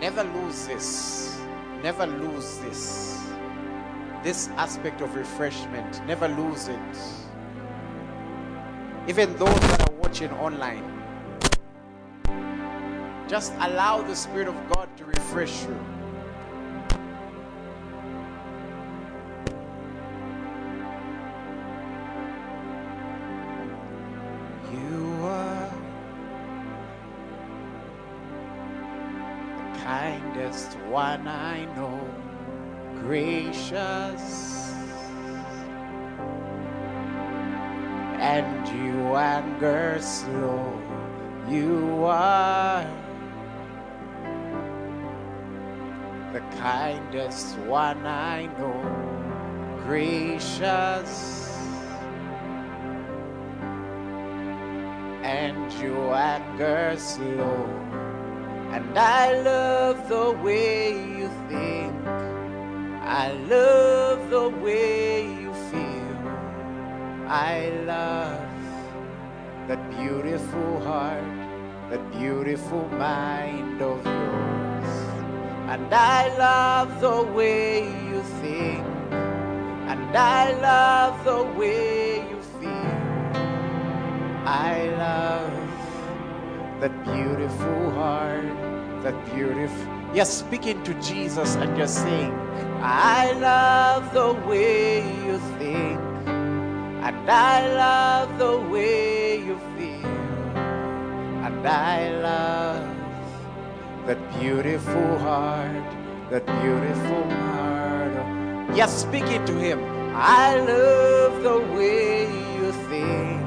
Never lose this. Never lose this. This aspect of refreshment. Never lose it. Even those that are watching online. Just allow the Spirit of God to refresh you. One I know, gracious, and you anger slow. You are the kindest one I know, gracious. and you anger slow. And I love the way you think. I love the way you feel. I love that beautiful heart, that beautiful mind of yours. And I love the way you think. And I love the way you feel. I love that beautiful heart, that beautiful. You're speaking to Jesus and you're saying, I love the way you think, and I love the way you feel, and I love that beautiful heart, that beautiful heart. You're speaking to Him. I love the way you think.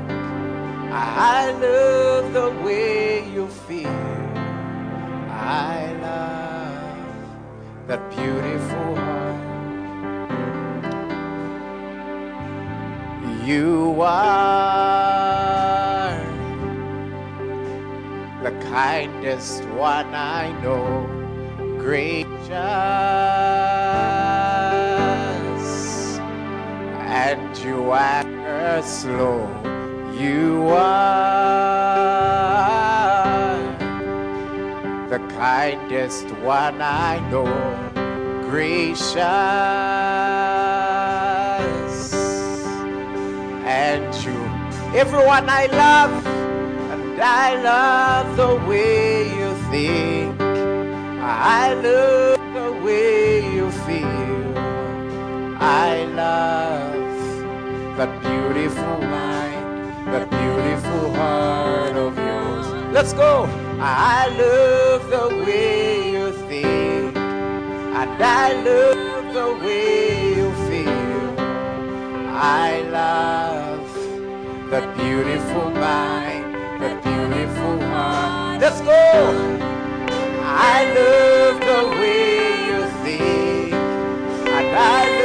I love the way you feel. I love that beautiful heart. You are the kindest one I know, gracious, and you anger slow. You are kindest one I know, gracious, and you, everyone I love, and I love the way you think, I love the way you feel, I love that beautiful mind, that beautiful heart of yours. Let's go. I love the way you think, and I love the way you feel. I love that beautiful mind, that beautiful heart. Let's go. I love the way you think, and I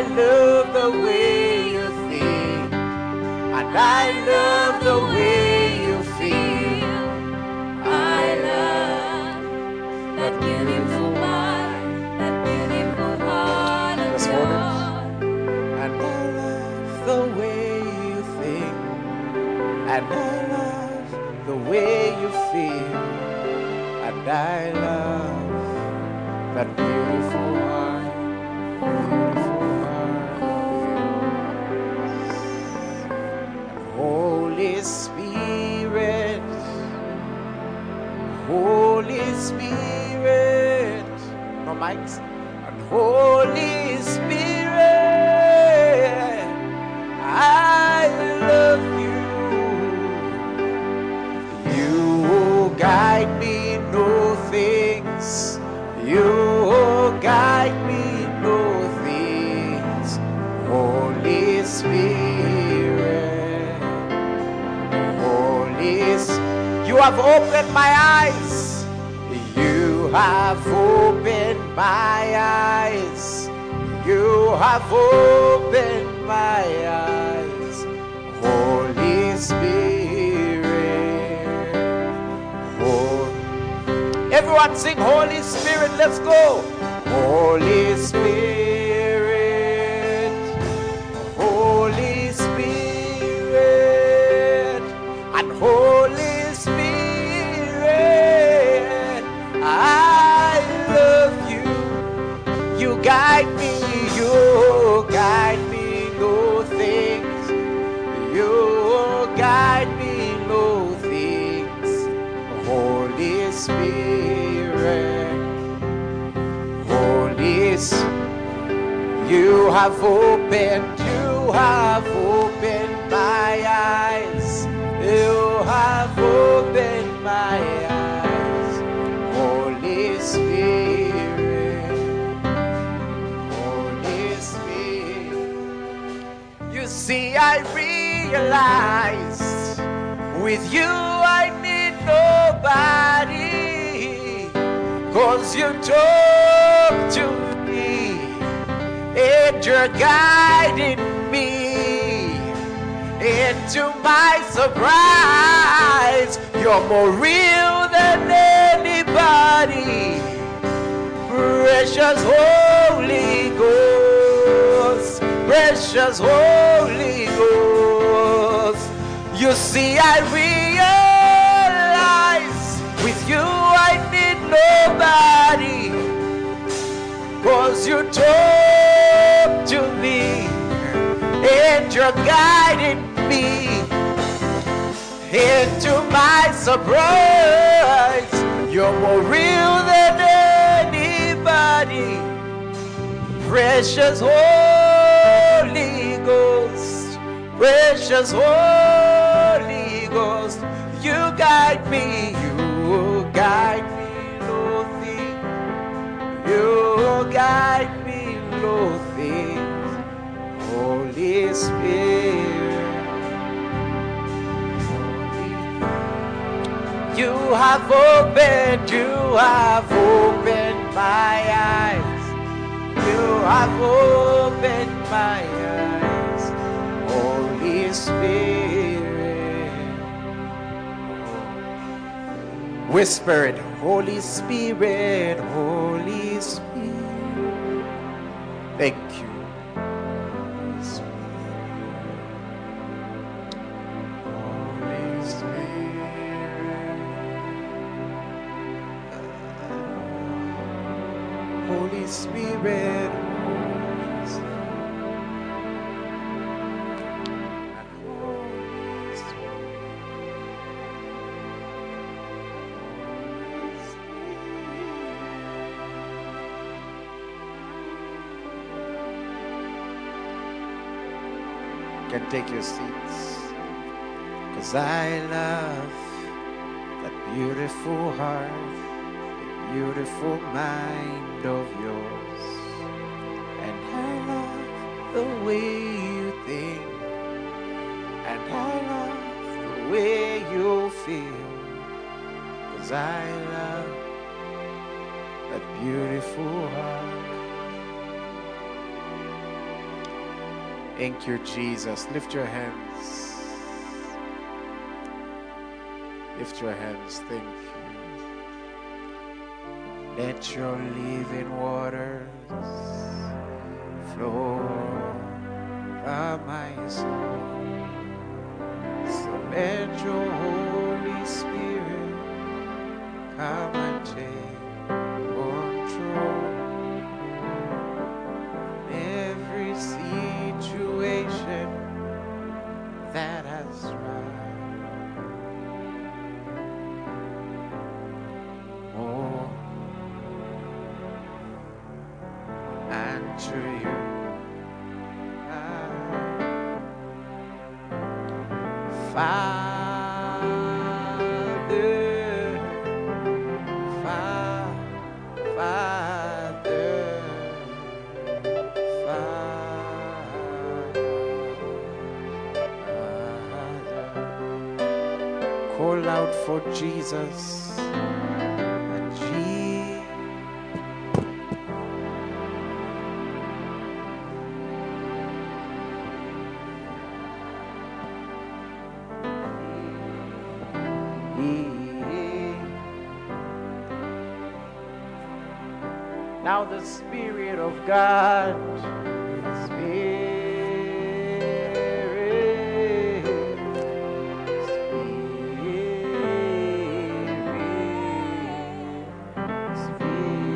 I love the way you think, and I love the way you feel. I love that beautiful mind, that beautiful heart of yours. and I love the way you think, and I love the way you feel, and I love that beautiful Spirit, no mics, and Holy Spirit, I love you. You guide me, know things. You will guide me, know things. Holy Spirit, Holy S- You have opened my eyes. Have opened my eyes. You have opened my eyes. Holy Spirit. Oh. Everyone sing Holy Spirit. Let's go. Holy Spirit. Have opened, you have opened my eyes. You have opened my eyes. Holy Spirit, Holy Spirit. You see, I realize with you I need nobody. Cause you talk to me and you're guiding me. And to my surprise, you're more real than anybody. Precious Holy Ghost, precious Holy Ghost. You see, I realize with you I need nobody. Cause you talk to me and you're guiding me. into my surprise, you're more real than anybody. Precious Holy Ghost, precious Holy Ghost, you guide me, you guide me, thing. You guide me, things. Holy Spirit. You have opened, you have opened my eyes. You have opened my eyes. Holy Spirit. Whisper it, Holy Spirit, Holy Spirit. Thank you. Spirit. Can take your seats. Cause I love that beautiful heart, beautiful mind of yours. And I love the way you think. And I love the way you feel. Cause I love that beautiful heart. Thank you, Jesus. Lift your hands. Lift your hands. Thank you. Let your living waters flow from my soul. So let your Now the Spirit of God Spirit, Spirit, Spirit.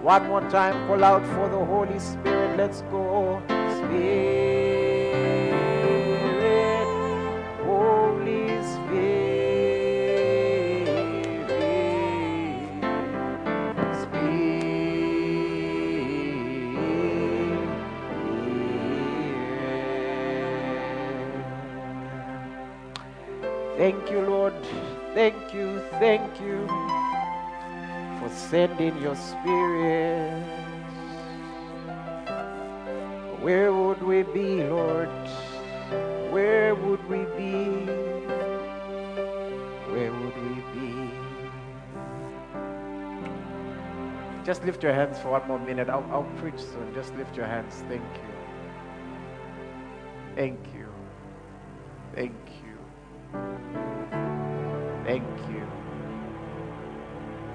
One more time, call out for the Holy Spirit. Let's go. Spirit. For sending your spirit. Where would we be, Lord? Where would we be? Where would we be? Just lift your hands for one more minute. I'll, I'll preach soon. Just lift your hands. Thank you. Thank you.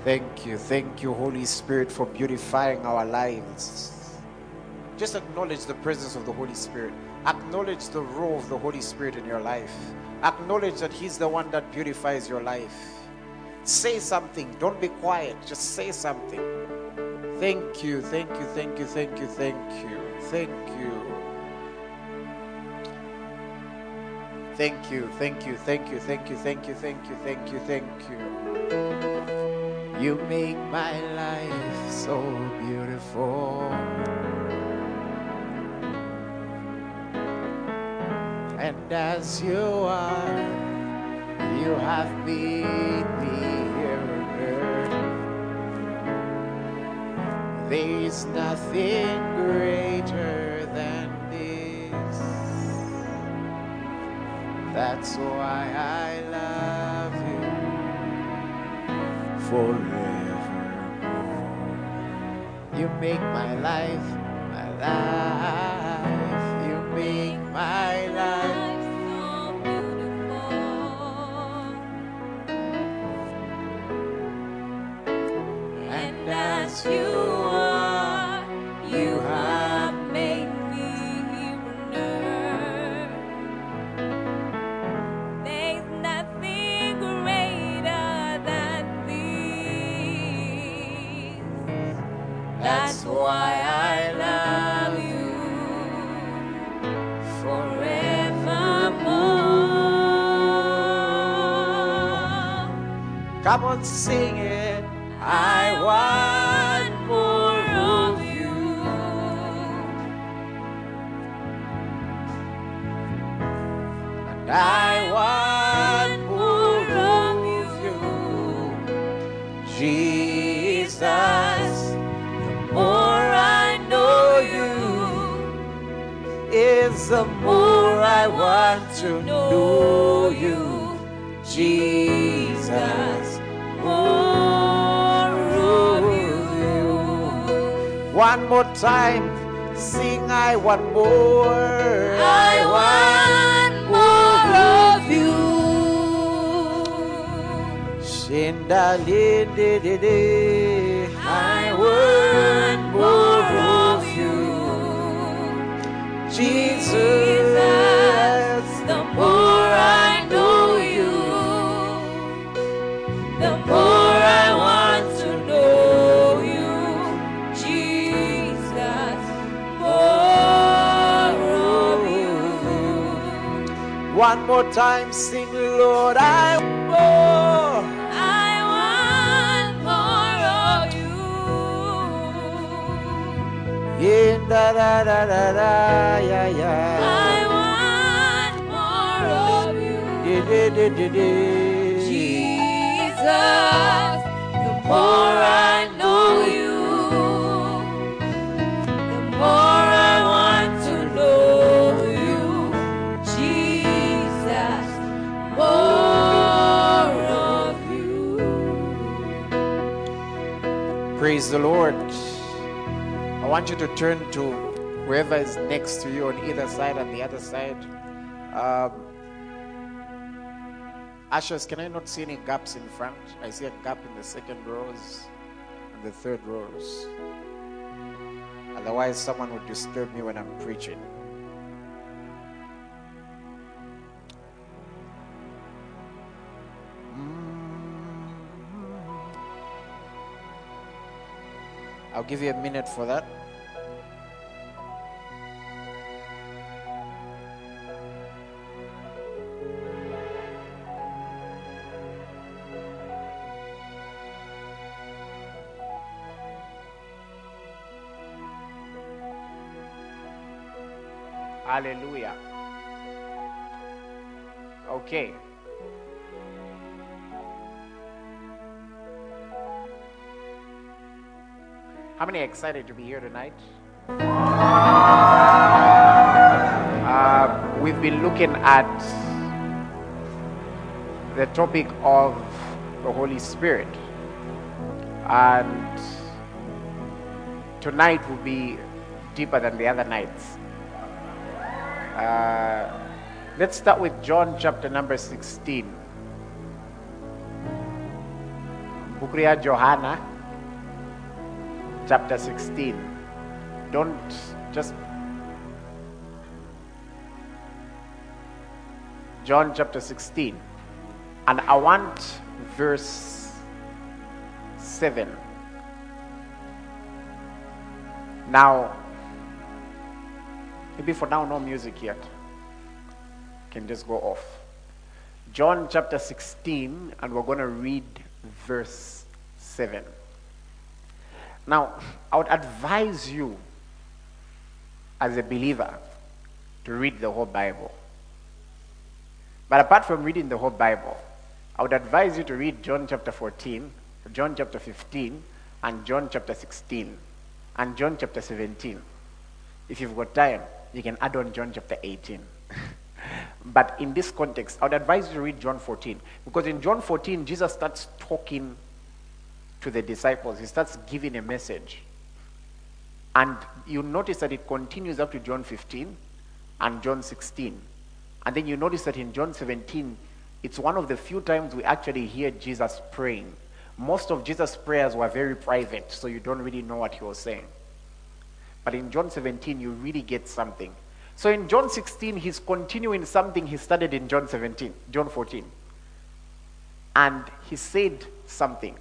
Thank you. Thank you, Holy Spirit, for beautifying our lives. Just acknowledge the presence of the Holy Spirit. Acknowledge the role of the Holy Spirit in your life. Acknowledge that He's the one that beautifies your life. Say something. Don't be quiet. Just say something. Thank you. Thank you. Thank you. Thank you. Thank you. Thank you. Thank you. Thank you. Thank you. Thank you. Thank you. Thank you. Thank you. Thank you. You make my life so beautiful. And as you are, you have made me here on earth. There is nothing greater than this. That's why I forevermore. You make my life, my life. Sing it. More time, sing I want more. I want more of you. Shindalindididi. I want more of you. Jesus, One more time, sing, Lord, I want more. I want more of you. Yeah, da da da da da, yeah, yeah. I want more of you. Di, di, di, di, di. Jesus, the more I The Lord. I want you to turn to whoever is next to you on either side and the other side. Um, Ushers, can I not see any gaps in front? I see a gap in the second rows and the third rows. Otherwise, someone would disturb me when I'm preaching. I'll give you a minute for that. Hallelujah. Okay. How many are excited to be here tonight? Uh, we've been looking at the topic of the Holy Spirit. And tonight will be deeper than the other nights. Uh, let's start with John chapter number 16. Bukria Johanna chapter 16. Don't just. John chapter 16. And I want verse 7. Now, maybe for now, no music yet. Can just go off. John chapter 16, and we're going to read verse 7. Now, I would advise you as a believer to read the whole Bible. But apart from reading the whole Bible, I would advise you to read John chapter 14, John chapter 15, and John chapter 16, and John chapter 17. If you've got time, you can add on John chapter 18. but in this context, I would advise you to read John 14, because in John 14, Jesus starts talking to the disciples. He starts giving a message. And you notice that it continues up to John 15 and John 16. And then you notice that in John 17, it's one of the few times we actually hear Jesus praying. Most of Jesus' prayers were very private, so you don't really know what he was saying. But in John 17, you really get something. So in John 16, he's continuing something he started in John 17, John 14. And he said something.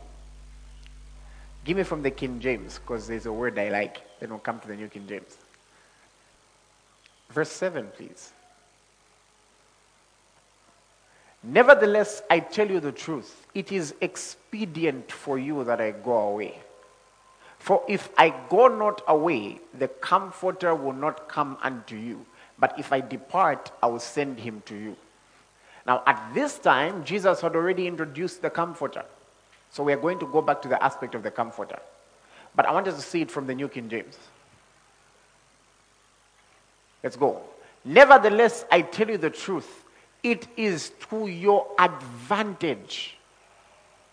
Give me from the King James, because there's a word I like. Then we'll come to the New King James. Verse 7, please. Nevertheless, I tell you the truth. It is expedient for you that I go away. For if I go not away, the Comforter will not come unto you. But if I depart, I will send him to you. Now, at this time, Jesus had already introduced the Comforter. So we are going to go back to the aspect of the Comforter. But I want us to see it from the New King James. Let's go. Nevertheless, I tell you the truth. It is to your advantage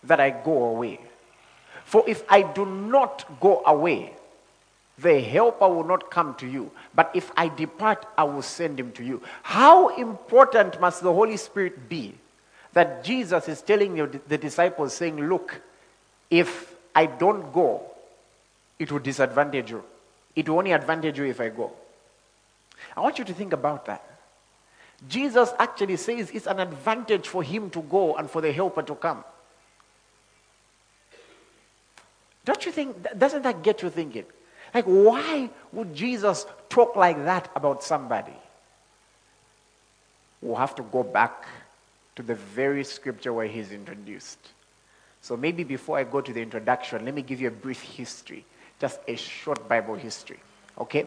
that I go away. For if I do not go away, the helper will not come to you. But if I depart, I will send him to you. How important must the Holy Spirit be that Jesus is telling the disciples, saying, Look, if I don't go, it will disadvantage you. It will only advantage you if I go. I want you to think about that. Jesus actually says it's an advantage for him to go and for the helper to come. Don't you think, doesn't that get you thinking? Like, why would Jesus talk like that about somebody? We'll have to go back to the very scripture where he's introduced. So maybe before I go to the introduction, let me give you a brief history, just a short Bible history. Okay?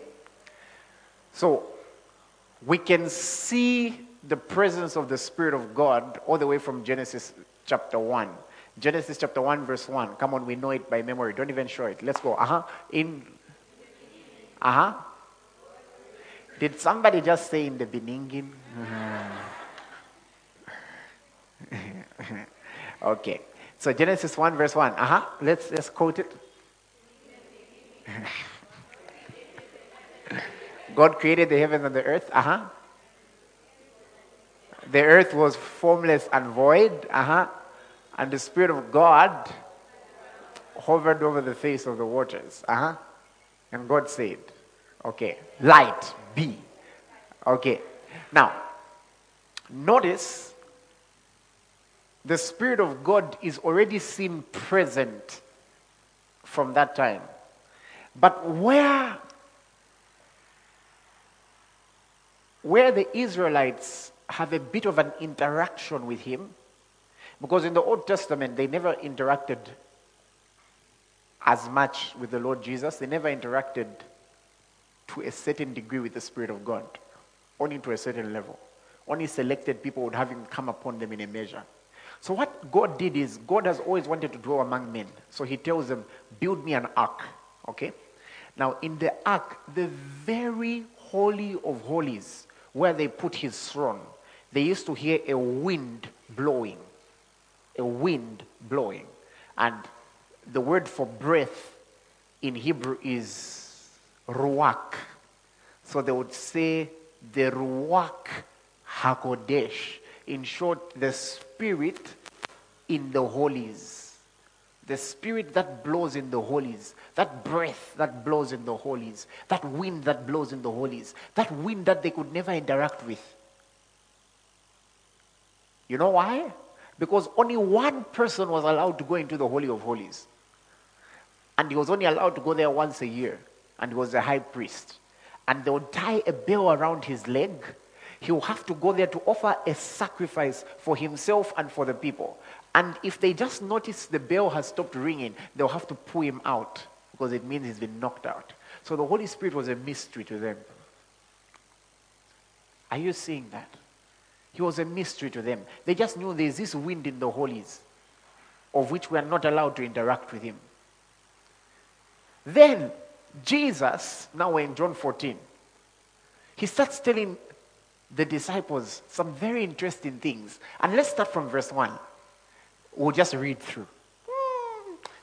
So we can see the presence of the Spirit of God all the way from Genesis chapter 1. Genesis chapter 1, verse 1. Come on, we know it by memory. Don't even show it. Let's go. Uh huh. In. Uh huh. Did somebody just say in the beginning? Okay. So Genesis 1, verse 1. Uh huh. Let's, let's quote it. God created the heavens and the earth. Uh huh. The earth was formless and void. Uh huh. And the Spirit of God hovered over the face of the waters. Uh huh. And God said, okay, light be. Okay. Now, notice the Spirit of God is already seen present from that time. But where, where the Israelites have a bit of an interaction with him, because in the Old Testament they never interacted as much with the Lord Jesus, they never interacted to a certain degree with the Spirit of God, only to a certain level. Only selected people would have him come upon them in a measure. So, what God did is, God has always wanted to dwell among men. So, He tells them, Build me an ark. Okay? Now, in the ark, the very holy of holies, where they put His throne, they used to hear a wind blowing. A wind blowing. And the word for breath in Hebrew is ruach. So they would say the ruach hakodesh. In short, the spirit in the holies. The spirit that blows in the holies. That breath that blows in the holies. That wind that blows in the holies. That wind that they could never interact with. You know why? Because only one person was allowed to go into the Holy of Holies. And he was only allowed to go there once a year. And he was a high priest. And they would tie a bell around his leg. He will have to go there to offer a sacrifice for himself and for the people. And if they just notice the bell has stopped ringing, they'll have to pull him out because it means he's been knocked out. So the Holy Spirit was a mystery to them. Are you seeing that? He was a mystery to them. They just knew there's this wind in the holies of which we are not allowed to interact with him. Then Jesus, now we're in John 14, he starts telling the disciples some very interesting things. And let's start from verse 1. We'll just read through.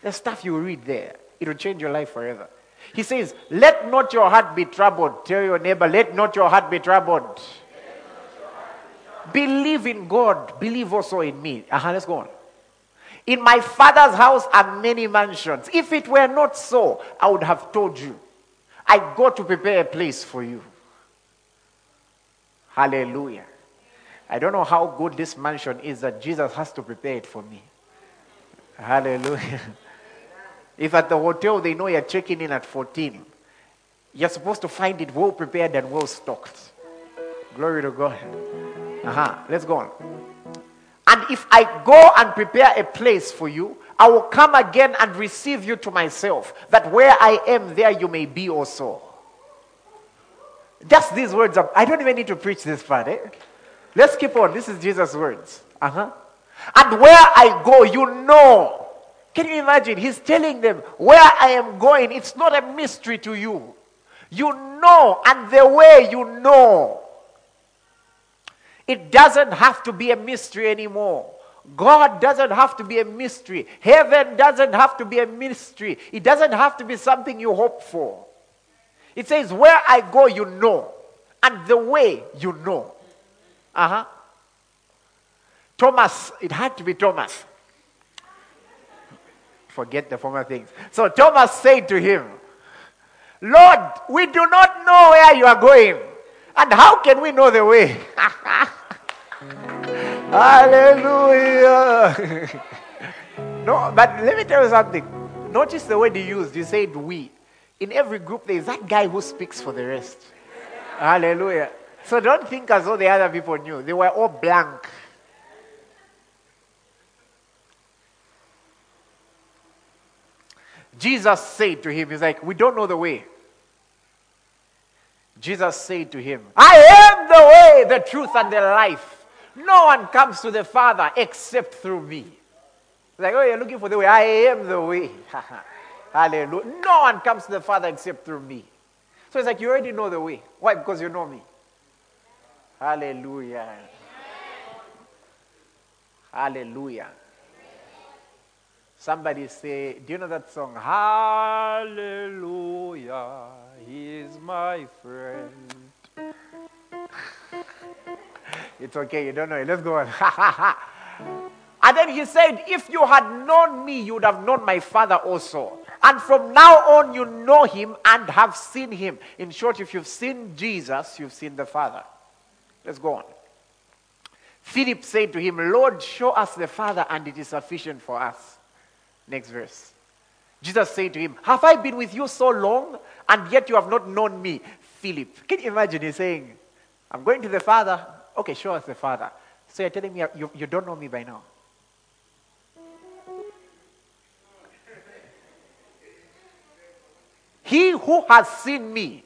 The stuff you read there, it'll change your life forever. He says, Let not your heart be troubled. Tell your neighbor, Let not your heart be troubled. Believe in God. Believe also in me. Uh-huh, let's go on. In my father's house are many mansions. If it were not so, I would have told you. I go to prepare a place for you. Hallelujah. I don't know how good this mansion is that Jesus has to prepare it for me. Hallelujah. If at the hotel they know you're checking in at 14, you're supposed to find it well prepared and well stocked. Glory to God. Uh-huh. Let's go on. And if I go and prepare a place for you, I will come again and receive you to myself, that where I am, there you may be also. Just these words. Are, I don't even need to preach this part. Eh? Let's keep on. This is Jesus' words. Uh-huh. And where I go, you know. Can you imagine? He's telling them, where I am going, it's not a mystery to you. You know, and the way you know. It doesn't have to be a mystery anymore. God doesn't have to be a mystery. Heaven doesn't have to be a mystery. It doesn't have to be something you hope for. It says, Where I go, you know, and the way you know. Uh huh. Thomas, it had to be Thomas. Forget the former things. So Thomas said to him, Lord, we do not know where you are going. And how can we know the way? Hallelujah. no, but let me tell you something. Notice the word he used. He said we. In every group, there is that guy who speaks for the rest. Hallelujah. So don't think as though the other people knew. They were all blank. Jesus said to him, He's like, We don't know the way. Jesus said to him, I am the way, the truth, and the life. No one comes to the Father except through me. He's like, Oh, you're looking for the way. I am the way. Hallelujah. No one comes to the Father except through me. So it's like you already know the way. Why? Because you know me. Hallelujah. Hallelujah. Somebody say, Do you know that song? Hallelujah, He's my friend. it's okay, you don't know it. Let's go on. and then he said, If you had known me, you would have known my Father also. And from now on, you know him and have seen him. In short, if you've seen Jesus, you've seen the Father. Let's go on. Philip said to him, Lord, show us the Father, and it is sufficient for us. Next verse. Jesus said to him, Have I been with you so long, and yet you have not known me? Philip. Can you imagine? He's saying, I'm going to the Father. Okay, show us the Father. So you're telling me you, you don't know me by now? He who has seen me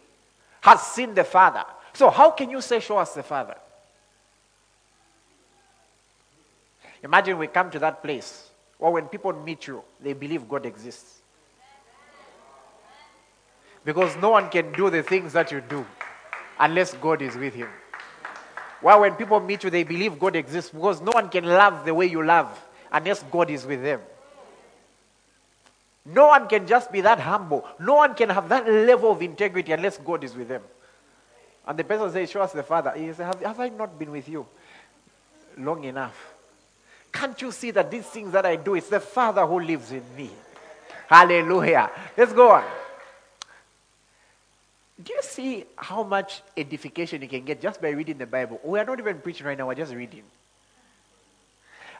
has seen the Father. So how can you say, Show us the Father? Imagine we come to that place, or when people meet you, they believe God exists. Because no one can do the things that you do unless God is with him. While when people meet you, they believe God exists because no one can love the way you love unless God is with them. No one can just be that humble. No one can have that level of integrity unless God is with them. And the person says, Show us the Father. He says, have, have I not been with you long enough? Can't you see that these things that I do, it's the Father who lives in me? Hallelujah. Let's go on. Do you see how much edification you can get just by reading the Bible? We are not even preaching right now, we're just reading.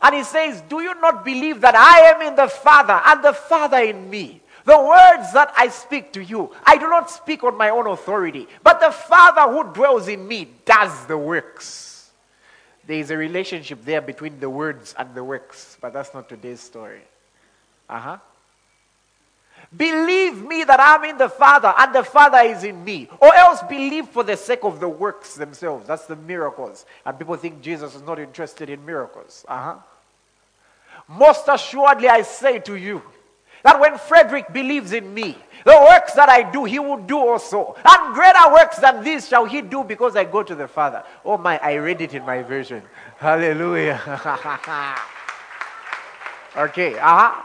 And he says, Do you not believe that I am in the Father and the Father in me? The words that I speak to you, I do not speak on my own authority, but the Father who dwells in me does the works. There is a relationship there between the words and the works, but that's not today's story. Uh huh. Believe me that I'm in the Father and the Father is in me. Or else believe for the sake of the works themselves. That's the miracles. And people think Jesus is not interested in miracles. Uh-huh. Most assuredly, I say to you that when Frederick believes in me, the works that I do, he will do also. And greater works than these shall he do because I go to the Father. Oh my, I read it in my version. Hallelujah. okay, uh-huh.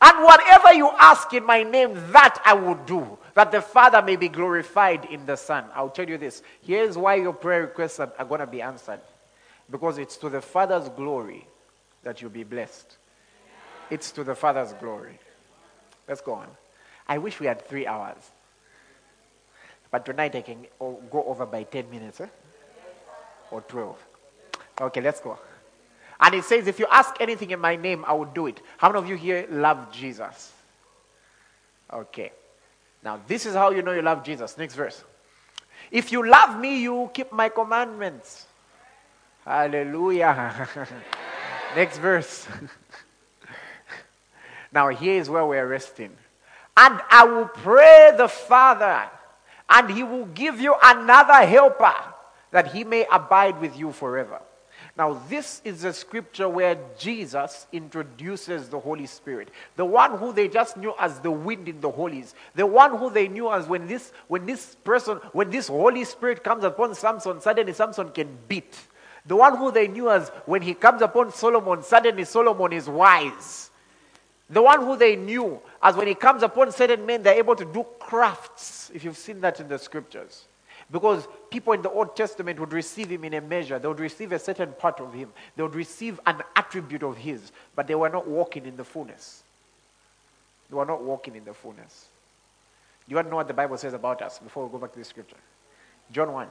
And whatever you ask in my name, that I will do, that the Father may be glorified in the Son. I'll tell you this. Here's why your prayer requests are, are going to be answered. Because it's to the Father's glory that you'll be blessed. It's to the Father's glory. Let's go on. I wish we had three hours. But tonight I can go over by 10 minutes eh? or 12. Okay, let's go. And it says, if you ask anything in my name, I will do it. How many of you here love Jesus? Okay. Now, this is how you know you love Jesus. Next verse. If you love me, you keep my commandments. Hallelujah. Next verse. now, here is where we're resting. And I will pray the Father, and he will give you another helper that he may abide with you forever. Now, this is a scripture where Jesus introduces the Holy Spirit. The one who they just knew as the wind in the holies. The one who they knew as when this, when this person, when this Holy Spirit comes upon Samson, suddenly Samson can beat. The one who they knew as when he comes upon Solomon, suddenly Solomon is wise. The one who they knew as when he comes upon certain men, they're able to do crafts, if you've seen that in the scriptures. Because people in the Old Testament would receive him in a measure. They would receive a certain part of him. They would receive an attribute of his, but they were not walking in the fullness. They were not walking in the fullness. You want to know what the Bible says about us before we go back to the scripture? John 1.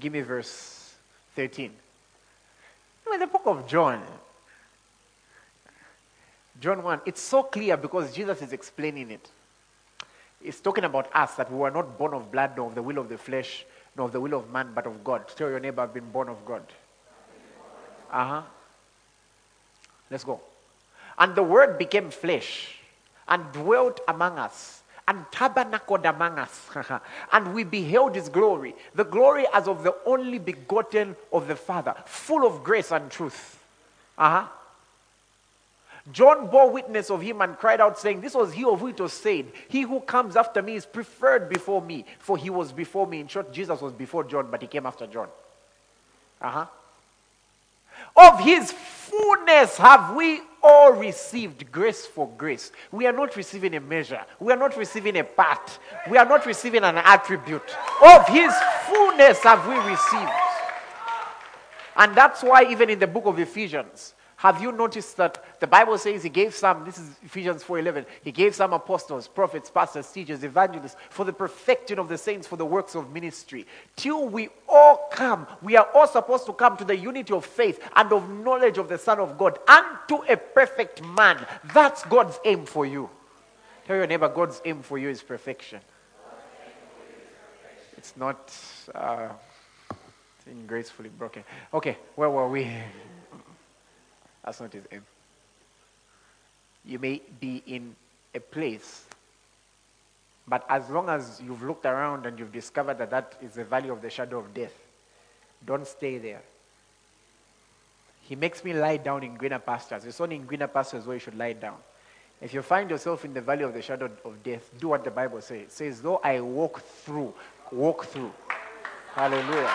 Give me verse 13. In the book of John, John 1, it's so clear because Jesus is explaining it. He's talking about us that we were not born of blood, nor of the will of the flesh, nor of the will of man, but of God. Tell your neighbor, I've been born of God. Uh huh. Let's go. And the word became flesh and dwelt among us and tabernacled among us. and we beheld his glory, the glory as of the only begotten of the Father, full of grace and truth. Uh huh. John bore witness of him and cried out, saying, This was he of whom it was said, He who comes after me is preferred before me, for he was before me. In short, Jesus was before John, but he came after John. Uh huh. Of his fullness have we all received grace for grace. We are not receiving a measure, we are not receiving a part, we are not receiving an attribute. Of his fullness have we received. And that's why, even in the book of Ephesians, Have you noticed that the Bible says he gave some, this is Ephesians 4:11, he gave some apostles, prophets, pastors, teachers, evangelists for the perfecting of the saints for the works of ministry. Till we all come, we are all supposed to come to the unity of faith and of knowledge of the Son of God unto a perfect man. That's God's aim for you. Tell your neighbor, God's aim for you is perfection. It's not uh, gracefully broken. Okay, where were we? That's not his aim. You may be in a place, but as long as you've looked around and you've discovered that that is the valley of the shadow of death, don't stay there. He makes me lie down in greener pastures. It's only in greener pastures where you should lie down. If you find yourself in the valley of the shadow of death, do what the Bible says. It says, though I walk through, walk through. Hallelujah.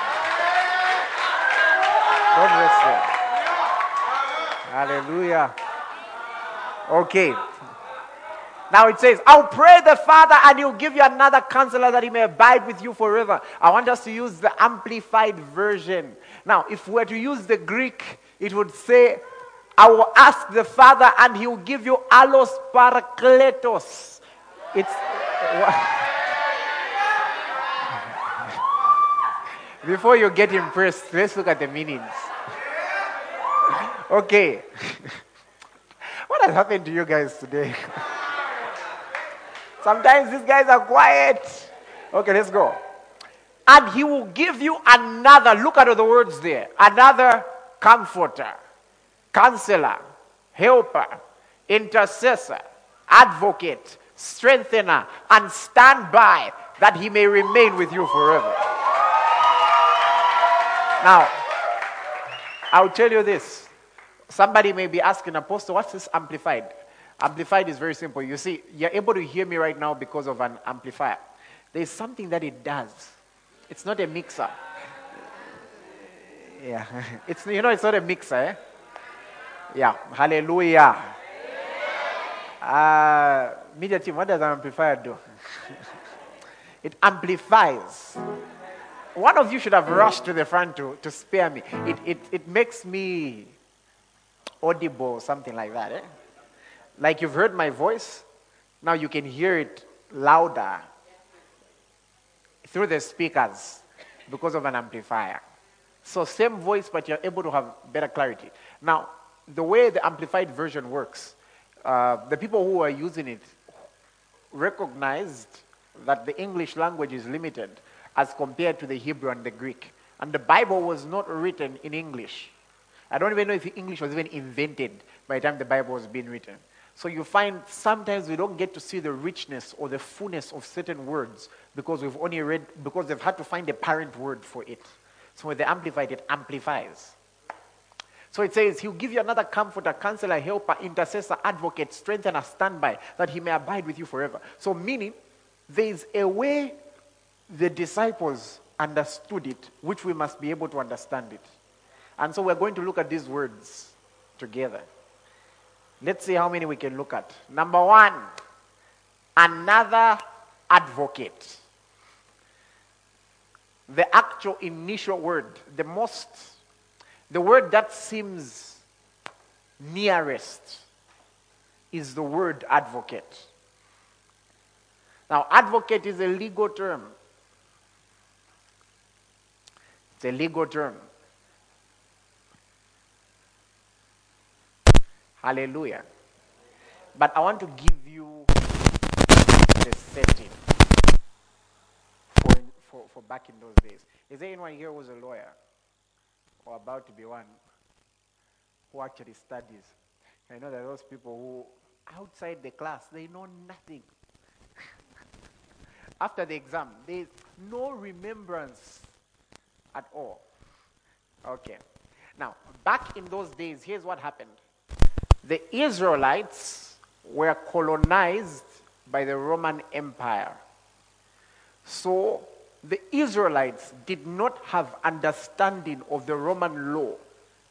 Don't rest there. Hallelujah. Okay. Now it says, I'll pray the Father and he'll give you another counselor that he may abide with you forever. I want us to use the amplified version. Now, if we were to use the Greek, it would say, I will ask the Father and he will give you allos parakletos. It's. Before you get impressed, let's look at the meanings. Okay. what has happened to you guys today? Sometimes these guys are quiet. Okay, let's go. And he will give you another, look at the words there, another comforter, counselor, helper, intercessor, advocate, strengthener, and stand by that he may remain with you forever. Now, I'll tell you this Somebody may be asking, Apostle, what's this amplified? Amplified is very simple. You see, you're able to hear me right now because of an amplifier. There's something that it does. It's not a mixer. Yeah. It's, you know, it's not a mixer, eh? Yeah. Hallelujah. Uh, media team, what does an amplifier do? it amplifies. One of you should have rushed to the front to, to spare me. It, it, it makes me audible, something like that. Eh? Like you've heard my voice, now you can hear it louder through the speakers because of an amplifier. So, same voice, but you're able to have better clarity. Now, the way the amplified version works, uh, the people who are using it recognized that the English language is limited as compared to the Hebrew and the Greek. And the Bible was not written in English. I don't even know if English was even invented by the time the Bible was being written. So you find sometimes we don't get to see the richness or the fullness of certain words because we've only read, because they've had to find a parent word for it. So when they amplify it, it amplifies. So it says, He'll give you another comforter, counselor, helper, intercessor, advocate, strengthener, standby, that He may abide with you forever. So, meaning, there is a way the disciples understood it, which we must be able to understand it. And so we're going to look at these words together. Let's see how many we can look at. Number one, another advocate. The actual initial word, the most, the word that seems nearest is the word advocate. Now, advocate is a legal term. It's a legal term. Hallelujah. But I want to give you the setting for, for, for back in those days. Is there anyone here who's a lawyer or about to be one who actually studies? I know there are those people who, outside the class, they know nothing. After the exam, there's no remembrance at all. Okay. Now, back in those days, here's what happened the Israelites were colonized by the Roman Empire. So the Israelites did not have understanding of the Roman law.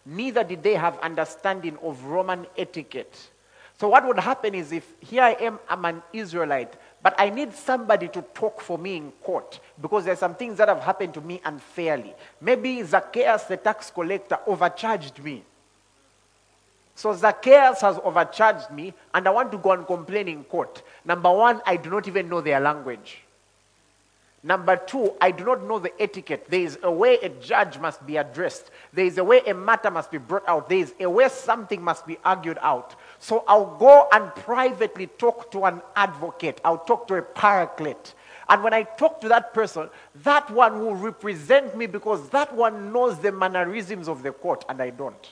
Neither did they have understanding of Roman etiquette. So what would happen is if here I am, I'm an Israelite, but I need somebody to talk for me in court because there's some things that have happened to me unfairly. Maybe Zacchaeus, the tax collector, overcharged me. So Zacchaeus has overcharged me, and I want to go and complain in court. Number one, I do not even know their language. Number two, I do not know the etiquette. There is a way a judge must be addressed. There is a way a matter must be brought out. There is a way something must be argued out. So I'll go and privately talk to an advocate. I'll talk to a paraclete. And when I talk to that person, that one will represent me because that one knows the mannerisms of the court and I don't.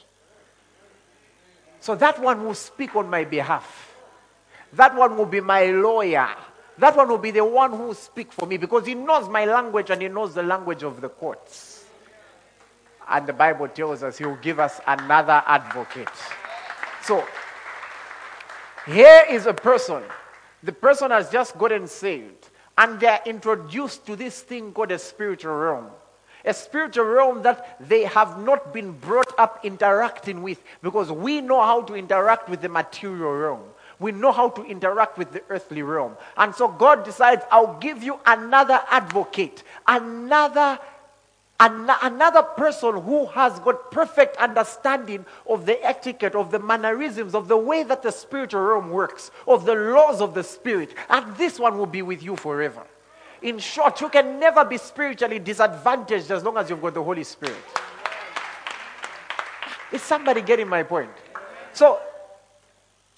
So that one will speak on my behalf. That one will be my lawyer. That one will be the one who will speak for me because he knows my language and he knows the language of the courts. And the Bible tells us he will give us another advocate. So here is a person. The person has just gotten saved and they're introduced to this thing called a spiritual realm. A spiritual realm that they have not been brought up interacting with because we know how to interact with the material realm. We know how to interact with the earthly realm. And so God decides, I'll give you another advocate, another an- another person who has got perfect understanding of the etiquette, of the mannerisms, of the way that the spiritual realm works, of the laws of the spirit. And this one will be with you forever. In short, you can never be spiritually disadvantaged as long as you've got the Holy Spirit. Is somebody getting my point? So,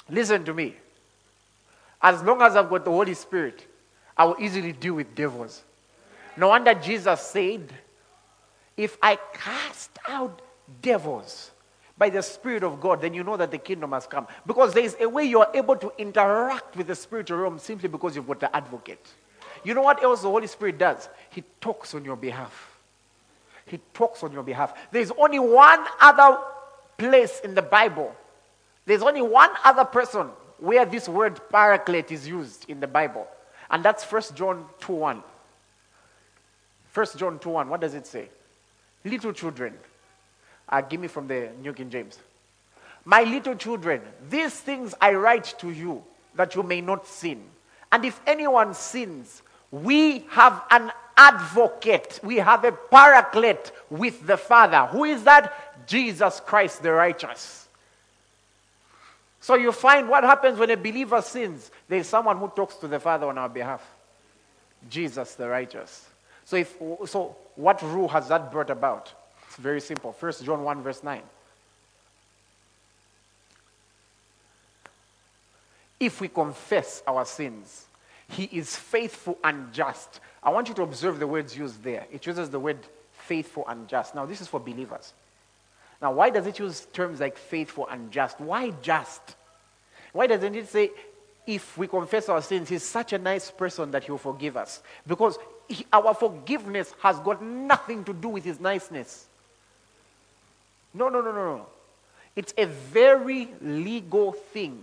listen to me. As long as I've got the Holy Spirit, I will easily deal with devils. No wonder Jesus said, If I cast out devils by the Spirit of God, then you know that the kingdom has come. Because there is a way you are able to interact with the spiritual realm simply because you've got the advocate. You know what else the Holy Spirit does? He talks on your behalf. He talks on your behalf. There's only one other place in the Bible. There's only one other person where this word paraclete is used in the Bible. And that's 1 John 2 1. 1 John 2 1. What does it say? Little children. Uh, give me from the New King James. My little children, these things I write to you that you may not sin. And if anyone sins, we have an advocate. We have a paraclete with the Father. Who is that? Jesus Christ the righteous. So you find what happens when a believer sins. There is someone who talks to the Father on our behalf. Jesus the righteous. So, if, so what rule has that brought about? It's very simple. First John 1, verse 9. If we confess our sins, he is faithful and just. I want you to observe the words used there. It uses the word faithful and just. Now, this is for believers. Now, why does it use terms like faithful and just? Why just? Why doesn't it say, if we confess our sins, he's such a nice person that he'll forgive us? Because he, our forgiveness has got nothing to do with his niceness. No, no, no, no, no. It's a very legal thing.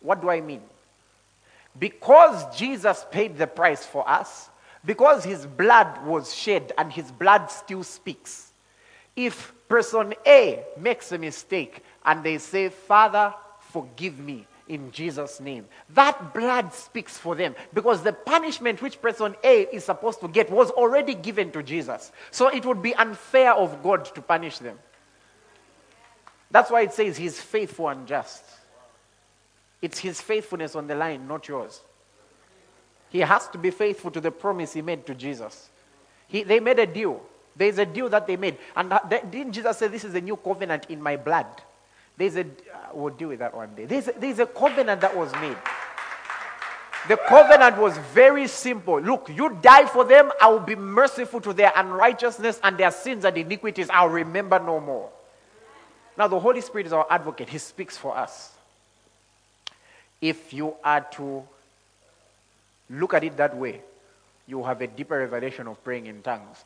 What do I mean? Because Jesus paid the price for us, because his blood was shed and his blood still speaks. If person A makes a mistake and they say, Father, forgive me in Jesus' name, that blood speaks for them because the punishment which person A is supposed to get was already given to Jesus. So it would be unfair of God to punish them. That's why it says he's faithful and just. It's his faithfulness on the line, not yours. He has to be faithful to the promise he made to Jesus. He, they made a deal. There's a deal that they made. And that, didn't Jesus say, This is a new covenant in my blood? There's a, uh, we'll deal with that one day. There's a, there's a covenant that was made. The covenant was very simple. Look, you die for them, I will be merciful to their unrighteousness and their sins and iniquities. I'll remember no more. Now, the Holy Spirit is our advocate, He speaks for us if you are to look at it that way, you have a deeper revelation of praying in tongues.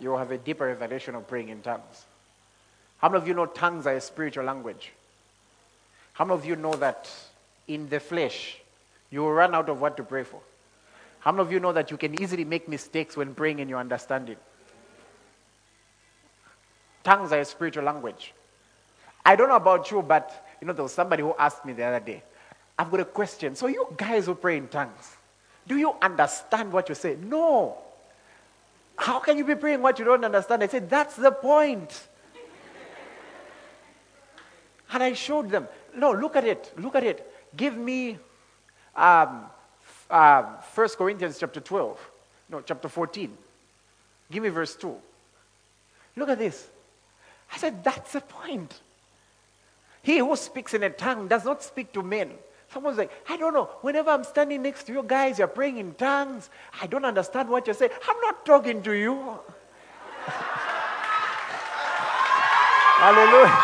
You have a deeper revelation of praying in tongues. How many of you know tongues are a spiritual language? How many of you know that in the flesh, you will run out of what to pray for? How many of you know that you can easily make mistakes when praying in your understanding? Tongues are a spiritual language. I don't know about you, but you know, there was somebody who asked me the other day, I've got a question. So you guys who pray in tongues, do you understand what you say? No. How can you be praying what you don't understand? I said, that's the point. And I showed them, no, look at it, look at it. Give me um, uh, 1 Corinthians chapter 12, no, chapter 14. Give me verse 2. Look at this. I said, that's the point. He who speaks in a tongue does not speak to men. Someone's like, I don't know. Whenever I'm standing next to you guys, you're praying in tongues. I don't understand what you're saying. I'm not talking to you. Hallelujah.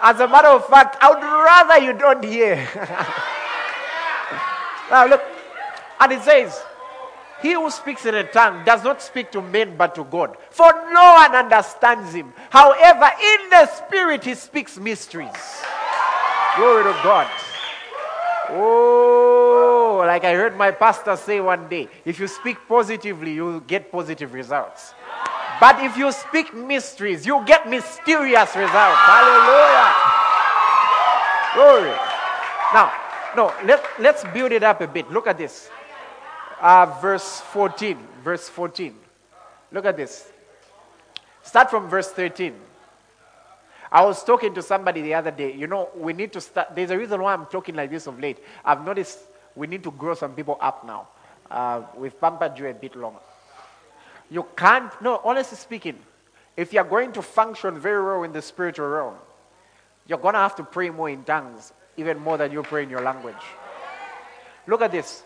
As a matter of fact, I would rather you don't hear. now look, and it says, He who speaks in a tongue does not speak to men but to God, for no one understands him. However, in the spirit he speaks mysteries. Glory to God. Oh, like I heard my pastor say one day if you speak positively, you'll get positive results. But if you speak mysteries, you get mysterious results. Hallelujah. Glory. Now, no, let, let's build it up a bit. Look at this. Uh, verse 14. Verse 14. Look at this. Start from verse 13. I was talking to somebody the other day. You know, we need to start. There's a reason why I'm talking like this of late. I've noticed we need to grow some people up now. Uh, we've pampered you a bit longer. You can't, no, honestly speaking, if you're going to function very well in the spiritual realm, you're going to have to pray more in tongues, even more than you pray in your language. Look at this.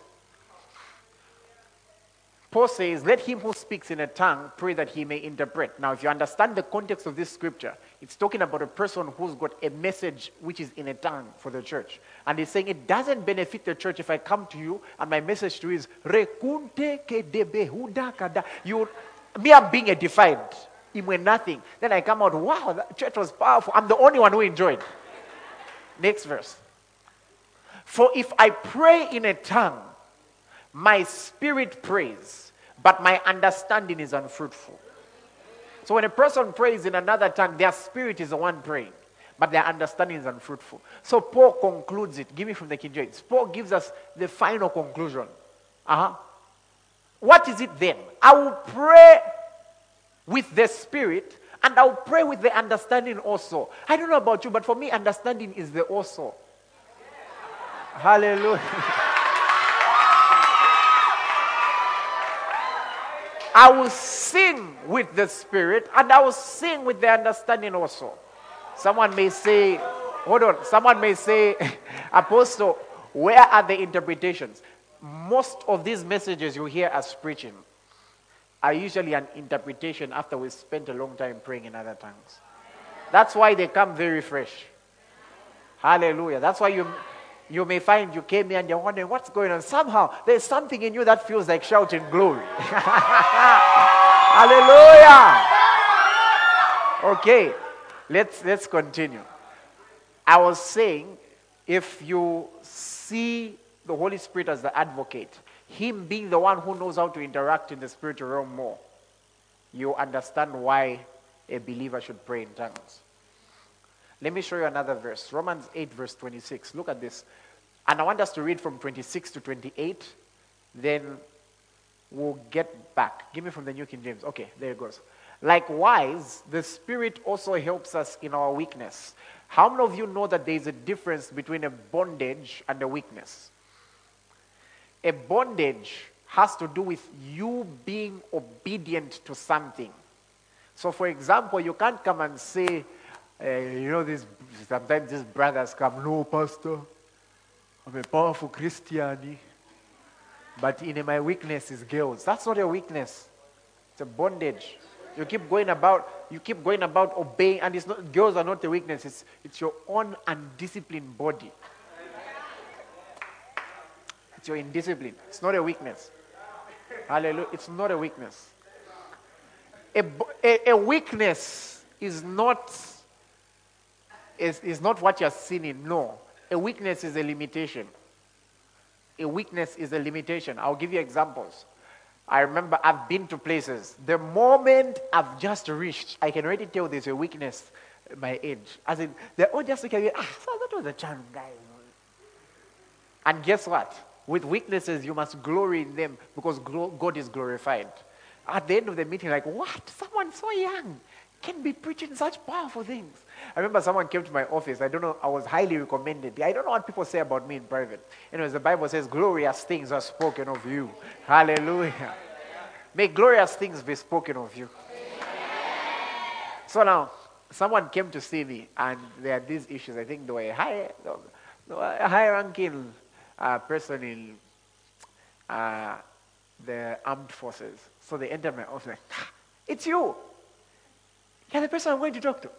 Paul says, Let him who speaks in a tongue pray that he may interpret. Now, if you understand the context of this scripture, it's talking about a person who's got a message which is in a tongue for the church. And he's saying it doesn't benefit the church if I come to you and my message to you is Rekunte kedebe You me I'm being edified. Went nothing. Then I come out, wow, the church was powerful. I'm the only one who enjoyed. Next verse. For if I pray in a tongue, my spirit prays but my understanding is unfruitful. So when a person prays in another tongue, their spirit is the one praying, but their understanding is unfruitful. So Paul concludes it. Give me from the King James. Paul gives us the final conclusion. Uh-huh. What is it then? I will pray with the spirit and I'll pray with the understanding also. I don't know about you, but for me, understanding is the also. Hallelujah. I will sing with the Spirit and I will sing with the understanding also. Someone may say, hold on, someone may say, Apostle, where are the interpretations? Most of these messages you hear as preaching are usually an interpretation after we spent a long time praying in other tongues. That's why they come very fresh. Hallelujah. That's why you you may find you came here and you're wondering what's going on. Somehow there's something in you that feels like shouting glory. Hallelujah. Okay, let's let's continue. I was saying if you see the Holy Spirit as the advocate, Him being the one who knows how to interact in the spiritual realm more, you understand why a believer should pray in tongues. Let me show you another verse. Romans 8, verse 26. Look at this. And I want us to read from 26 to 28. Then we'll get back. Give me from the New King James. Okay, there it goes. Likewise, the Spirit also helps us in our weakness. How many of you know that there is a difference between a bondage and a weakness? A bondage has to do with you being obedient to something. So, for example, you can't come and say, uh, you know, these, sometimes these brothers come, no, Pastor, I'm a powerful Christian, but in my weakness is girls. That's not a weakness. It's a bondage. You keep going about, you keep going about obeying, and it's not girls are not a weakness, it's, it's your own undisciplined body. It's your indiscipline. It's not a weakness. Hallelujah. It's not a weakness. A, a, a weakness is not is, is not what you're sinning. No. A weakness is a limitation. A weakness is a limitation. I'll give you examples. I remember I've been to places. The moment I've just reached, I can already tell there's a weakness at my age. As in, just looking at me, ah, so that was a charm guy. And guess what? With weaknesses, you must glory in them because God is glorified. At the end of the meeting, like, what? Someone so young can be preaching such powerful things. I remember someone came to my office. I don't know, I was highly recommended. I don't know what people say about me in private. Anyways, the Bible says, glorious things are spoken of you. Hallelujah. May glorious things be spoken of you. So now, someone came to see me, and there are these issues. I think they were a high, a high ranking uh, person in uh, the armed forces. So they entered my office, like, ah, it's you. You're the person I'm going to talk to.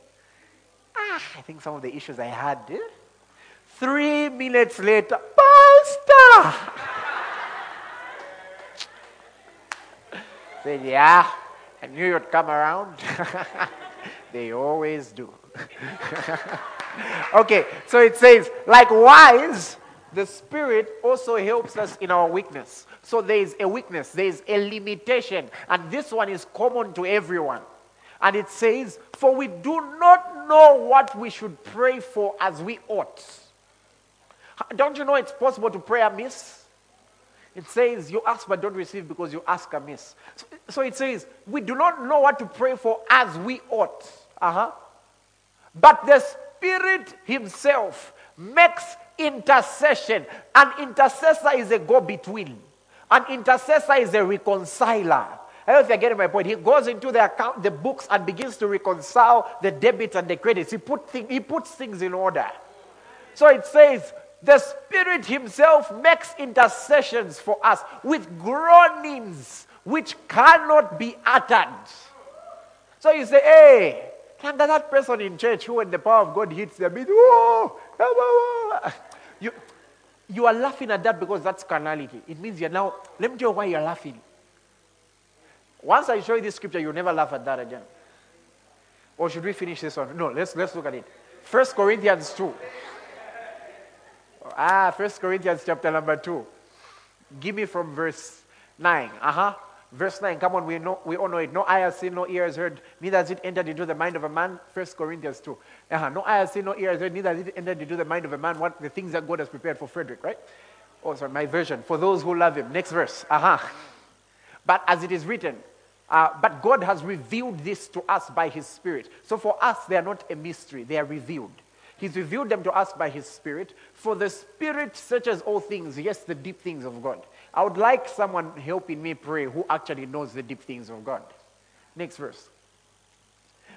Ah, I think some of the issues I had. Eh? Three minutes later, Pastor! Said, yeah, I knew you'd come around. they always do. okay, so it says, likewise, the Spirit also helps us in our weakness. So there is a weakness, there is a limitation, and this one is common to everyone. And it says, For we do not know what we should pray for as we ought. Don't you know it's possible to pray amiss? It says, You ask but don't receive because you ask amiss. So, so it says, We do not know what to pray for as we ought. Uh-huh. But the Spirit Himself makes intercession. An intercessor is a go between, an intercessor is a reconciler. I don't know if you're getting my point. He goes into the account, the books, and begins to reconcile the debits and the credits. He, put thing, he puts things in order. So it says, the Spirit Himself makes intercessions for us with groanings which cannot be uttered. So you say, hey, can there that person in church who, when the power of God hits them, oh, you, you are laughing at that because that's carnality. It means you're now, let me tell you why you're laughing. Once I show you this scripture, you'll never laugh at that again. Or should we finish this one? No, let's, let's look at it. First Corinthians 2. Ah, First Corinthians chapter number 2. Give me from verse 9. Uh-huh. Verse 9, come on, we know we all know it. No eye has seen, no ear has heard, neither has it entered into the mind of a man. First Corinthians 2. Uh-huh. No eye has seen, no ear has heard, neither has it entered into the mind of a man what the things that God has prepared for Frederick, right? Oh, sorry, my version. For those who love him. Next verse. Uh-huh. But as it is written, uh, but God has revealed this to us by His Spirit. So for us, they are not a mystery, they are revealed. He's revealed them to us by His Spirit. For the Spirit searches all things, yes, the deep things of God. I would like someone helping me pray who actually knows the deep things of God. Next verse.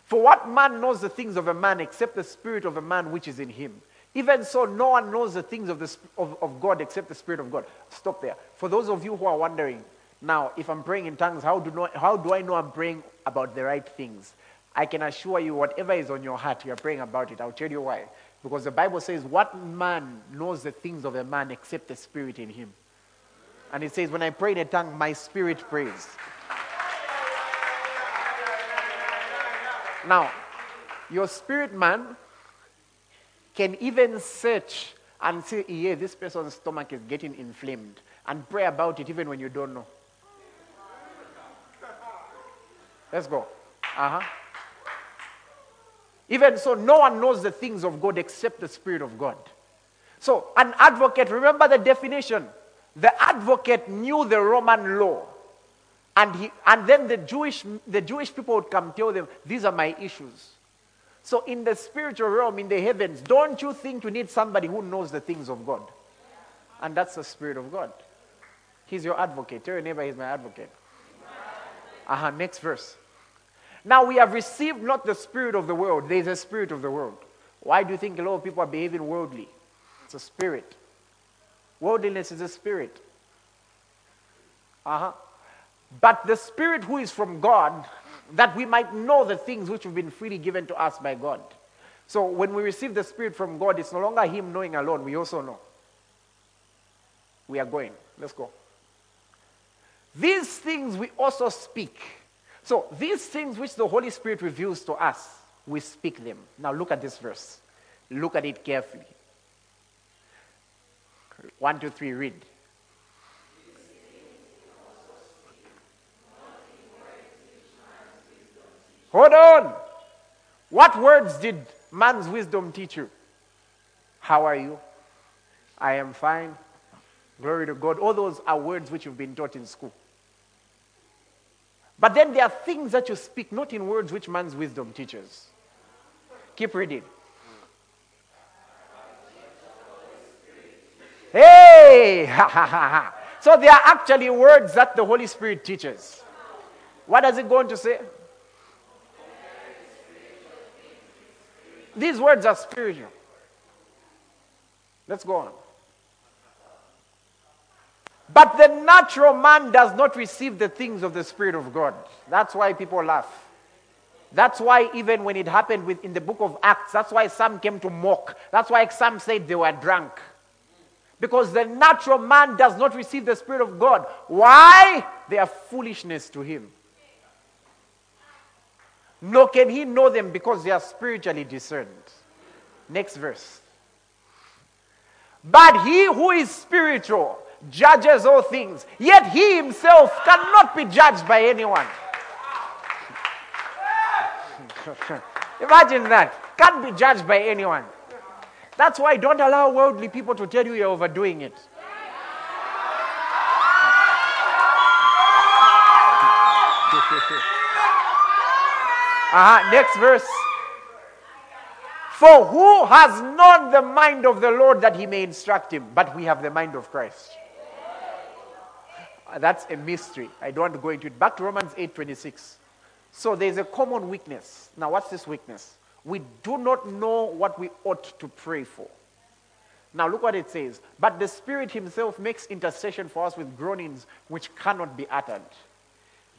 For what man knows the things of a man except the Spirit of a man which is in him? Even so, no one knows the things of, the, of, of God except the Spirit of God. Stop there. For those of you who are wondering, now, if I'm praying in tongues, how do, know, how do I know I'm praying about the right things? I can assure you, whatever is on your heart, you're praying about it. I'll tell you why. Because the Bible says, What man knows the things of a man except the spirit in him? And it says, When I pray in a tongue, my spirit prays. Now, your spirit man can even search and say, Yeah, this person's stomach is getting inflamed, and pray about it even when you don't know. Let's go. Uh huh. Even so, no one knows the things of God except the Spirit of God. So, an advocate, remember the definition. The advocate knew the Roman law. And, he, and then the Jewish, the Jewish people would come tell them, These are my issues. So, in the spiritual realm, in the heavens, don't you think you need somebody who knows the things of God? And that's the Spirit of God. He's your advocate. Tell your neighbor, He's my advocate. Uh huh. Next verse. Now we have received not the spirit of the world, there is a spirit of the world. Why do you think a lot of people are behaving worldly? It's a spirit. Worldliness is a spirit. Uh huh. But the spirit who is from God, that we might know the things which have been freely given to us by God. So when we receive the spirit from God, it's no longer Him knowing alone, we also know. We are going. Let's go. These things we also speak so these things which the Holy Spirit reveals to us, we speak them. Now look at this verse. Look at it carefully. One, two, three, read. Hold on. What words did man's wisdom teach you? How are you? I am fine. Glory to God. All those are words which you've been taught in school. But then there are things that you speak, not in words which man's wisdom teaches. Keep reading. Hey! So there are actually words that the Holy Spirit teaches. What does it go on to say? These words are spiritual. Let's go on. But the natural man does not receive the things of the Spirit of God. That's why people laugh. That's why, even when it happened with, in the book of Acts, that's why some came to mock. That's why some said they were drunk. Because the natural man does not receive the Spirit of God. Why? They are foolishness to him. Nor can he know them because they are spiritually discerned. Next verse. But he who is spiritual judges all things, yet he himself cannot be judged by anyone. Imagine that. Can't be judged by anyone. That's why don't allow worldly people to tell you you're overdoing it. uh-huh. Next verse. For who has known the mind of the Lord that he may instruct him? But we have the mind of Christ. That's a mystery. I don't want to go into it. Back to Romans 8 26. So there's a common weakness. Now, what's this weakness? We do not know what we ought to pray for. Now, look what it says. But the Spirit Himself makes intercession for us with groanings which cannot be uttered.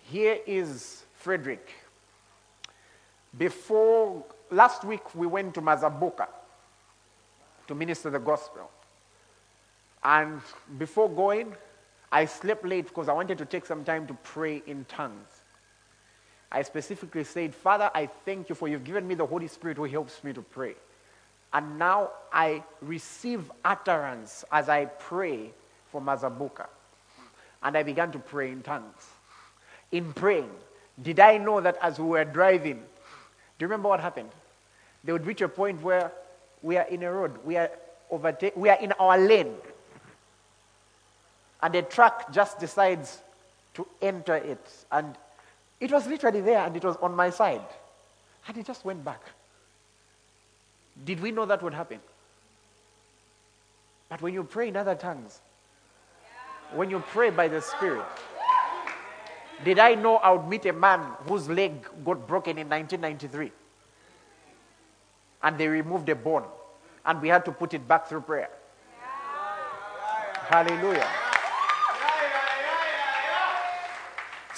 Here is Frederick. Before last week, we went to Mazabuka to minister the gospel. And before going, I slept late because I wanted to take some time to pray in tongues. I specifically said, Father, I thank you for you've given me the Holy Spirit who helps me to pray. And now I receive utterance as I pray for Mazabuka. And I began to pray in tongues. In praying, did I know that as we were driving, do you remember what happened? They would reach a point where we are in a road, we are, overtake, we are in our lane, and a truck just decides to enter it. And it was literally there and it was on my side. And it just went back. Did we know that would happen? But when you pray in other tongues, when you pray by the Spirit, did I know I would meet a man whose leg got broken in 1993? And they removed a bone. And we had to put it back through prayer. Hallelujah.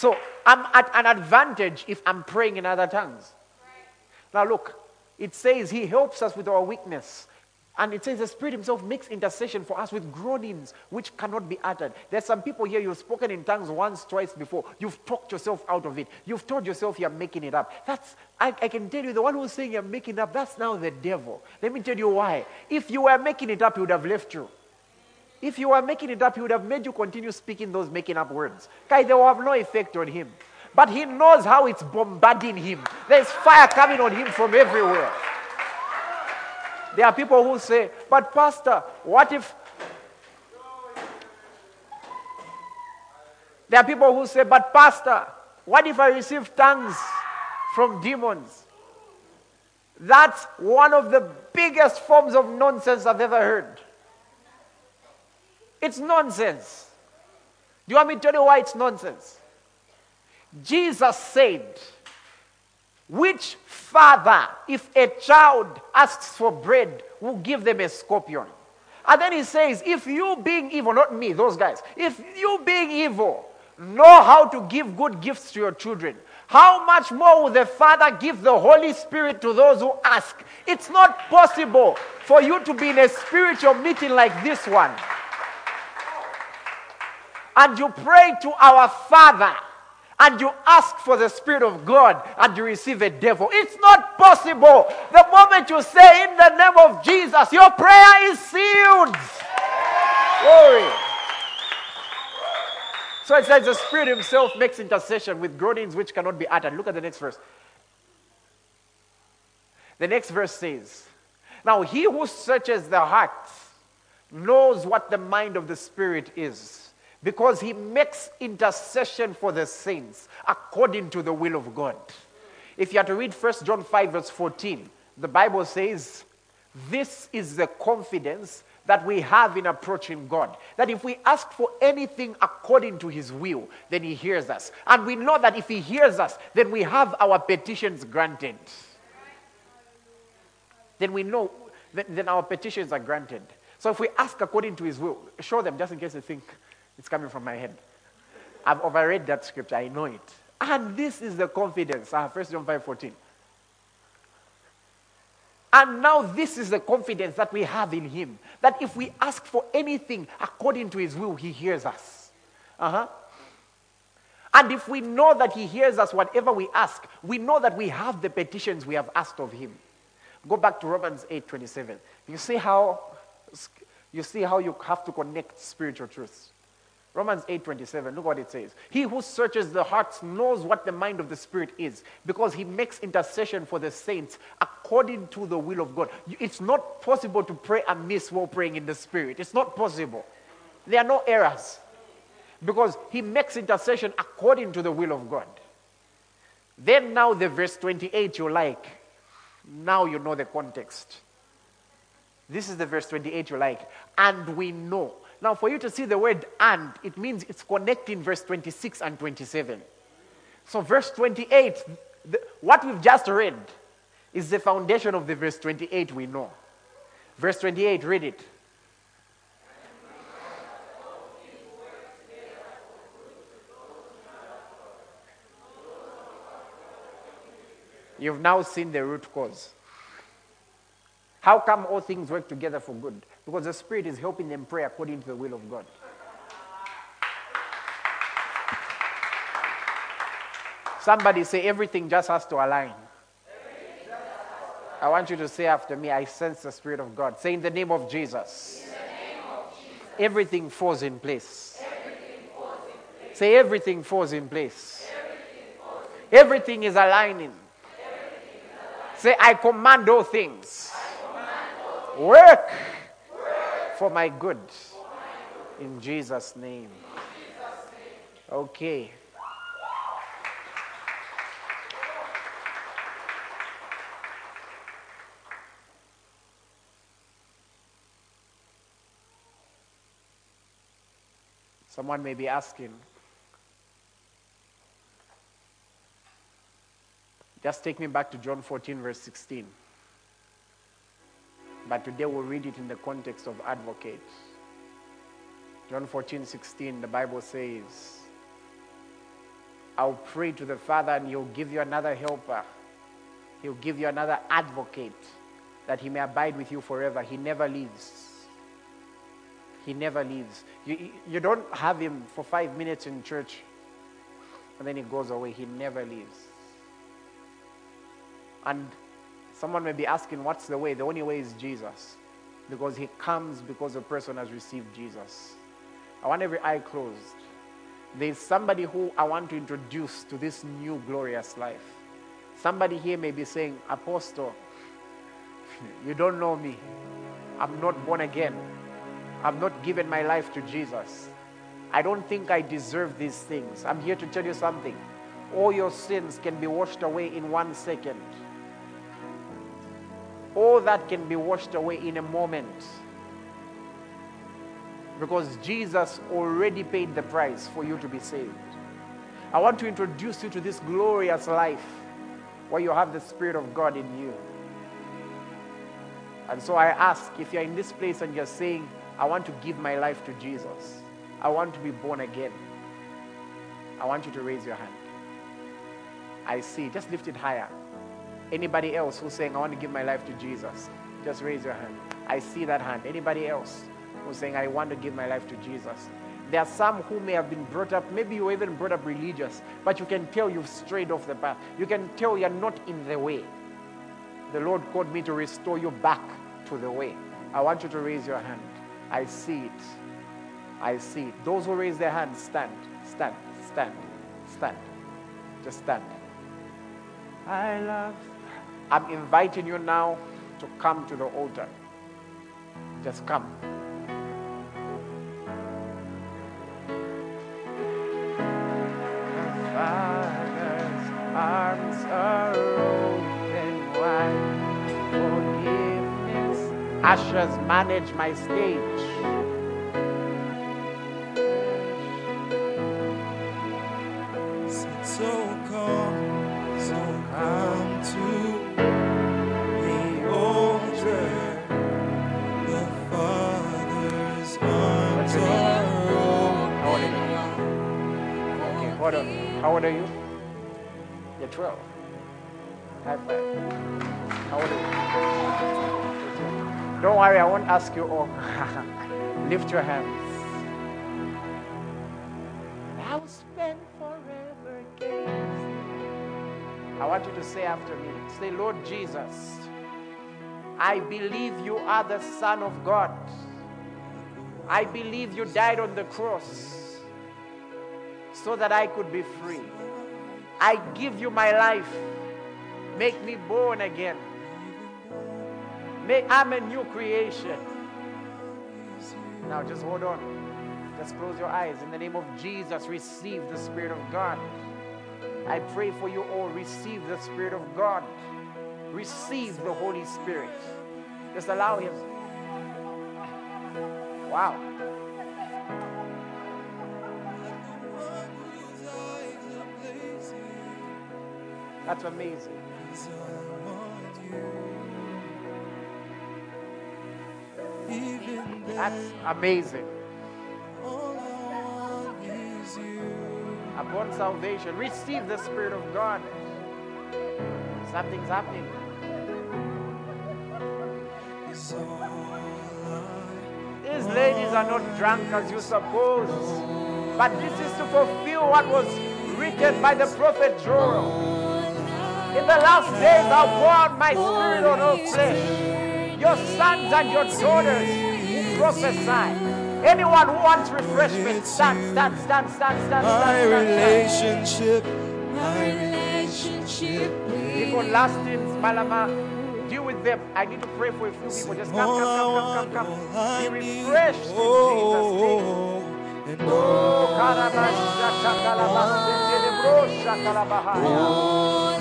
So I'm at an advantage if I'm praying in other tongues. Now look, it says he helps us with our weakness. And it says the Spirit Himself makes intercession for us with groanings which cannot be uttered. There's some people here, you've spoken in tongues once, twice before. You've talked yourself out of it. You've told yourself you're making it up. That's, I, I can tell you, the one who's saying you're making it up, that's now the devil. Let me tell you why. If you were making it up, he would have left you. If you were making it up, he would have made you continue speaking those making up words. Guy, they will have no effect on him. But he knows how it's bombarding him. There's fire coming on him from everywhere. There are people who say, But, Pastor, what if. There are people who say, But, Pastor, what if I receive tongues from demons? That's one of the biggest forms of nonsense I've ever heard. It's nonsense. Do you want me to tell you why it's nonsense? Jesus said, Which father, if a child asks for bread, will give them a scorpion? And then he says, If you being evil, not me, those guys, if you being evil know how to give good gifts to your children, how much more will the Father give the Holy Spirit to those who ask? It's not possible for you to be in a spiritual meeting like this one and you pray to our Father and you ask for the Spirit of God and you receive a devil. It's not possible. The moment you say, In the name of Jesus, your prayer is sealed. Glory. So it says the Spirit Himself makes intercession with groanings which cannot be uttered. Look at the next verse. The next verse says, Now he who searches the heart knows what the mind of the Spirit is Because he makes intercession for the saints according to the will of God. If you are to read 1 John 5, verse 14, the Bible says, This is the confidence that we have in approaching God. That if we ask for anything according to His will, then He hears us. And we know that if He hears us, then we have our petitions granted. Then we know, that, then our petitions are granted. So if we ask according to His will, show them just in case they think it's coming from my head. I've overread that scripture, I know it. And this is the confidence. Ah, 1 John 5 14. And now this is the confidence that we have in him. That if we ask for anything according to his will, he hears us. Uh-huh. And if we know that he hears us whatever we ask, we know that we have the petitions we have asked of him. Go back to Romans 8 27. You see how you see how you have to connect spiritual truths. Romans 8:27 look what it says. He who searches the hearts knows what the mind of the spirit is because he makes intercession for the saints according to the will of God. It's not possible to pray amiss while praying in the spirit. It's not possible. There are no errors because he makes intercession according to the will of God. Then now the verse 28 you like. Now you know the context. This is the verse 28 you like. And we know now, for you to see the word and, it means it's connecting verse 26 and 27. So, verse 28, the, what we've just read, is the foundation of the verse 28 we know. Verse 28, read it. You've now seen the root cause. How come all things work together for good? Because the Spirit is helping them pray according to the will of God. Somebody say, everything just has to align. I want you to say after me, I sense the Spirit of God. Say, in the name of Jesus, everything falls in place. Say, everything falls in place. Everything is aligning. Say, I command all things. Work for my good. In Jesus' name. Okay. Someone may be asking, just take me back to John 14, verse 16. But today we'll read it in the context of advocate. John 14, 16, the Bible says, I'll pray to the Father and he'll give you another helper. He'll give you another advocate that he may abide with you forever. He never leaves. He never leaves. You, you don't have him for five minutes in church and then he goes away. He never leaves. And someone may be asking, what's the way? The only way is Jesus. Because he comes because a person has received Jesus. I want every eye closed. There's somebody who I want to introduce to this new glorious life. Somebody here may be saying, Apostle, you don't know me. I'm not born again. I've not given my life to Jesus. I don't think I deserve these things. I'm here to tell you something. All your sins can be washed away in one second. All that can be washed away in a moment. Because Jesus already paid the price for you to be saved. I want to introduce you to this glorious life where you have the Spirit of God in you. And so I ask if you're in this place and you're saying, I want to give my life to Jesus, I want to be born again, I want you to raise your hand. I see. Just lift it higher. Anybody else who's saying, I want to give my life to Jesus, just raise your hand. I see that hand. Anybody else who's saying, I want to give my life to Jesus? There are some who may have been brought up, maybe you were even brought up religious, but you can tell you've strayed off the path. You can tell you're not in the way. The Lord called me to restore you back to the way. I want you to raise your hand. I see it. I see it. Those who raise their hands, stand, stand, stand, stand. Just stand. I love. I'm inviting you now to come to the altar. Just come. Ashes arms are open wide. Forgiveness. Ushers, manage my stage. Old are you? You're 12. High five. How old are you? Don't worry, I won't ask you all. Lift your hands. I'll spend forever gazing. I want you to say after me. Say, Lord Jesus, I believe you are the Son of God. I believe you died on the cross so that I could be free. I give you my life. Make me born again. May I'm a new creation. Now just hold on. Just close your eyes. In the name of Jesus, receive the Spirit of God. I pray for you all. Receive the Spirit of God. Receive the Holy Spirit. Just allow Him. Wow. That's amazing. That's amazing. Upon salvation, receive the Spirit of God. Something's happening. These ladies are not drunk as you suppose, but this is to fulfill what was written by the prophet Joel. In the last days, I'll pour out my spirit on all flesh. Your sons and your daughters will prophesy. Anyone who wants refreshment, stand, stand, stand, stand, stand, stand, my stand, stand. relationship, my relationship People last in Malama, deal with them. I need to pray for a few people. Just come, all come, I come, want, come, come, all come. I Be need. refreshed in oh, Jesus' oh, name. Oh, oh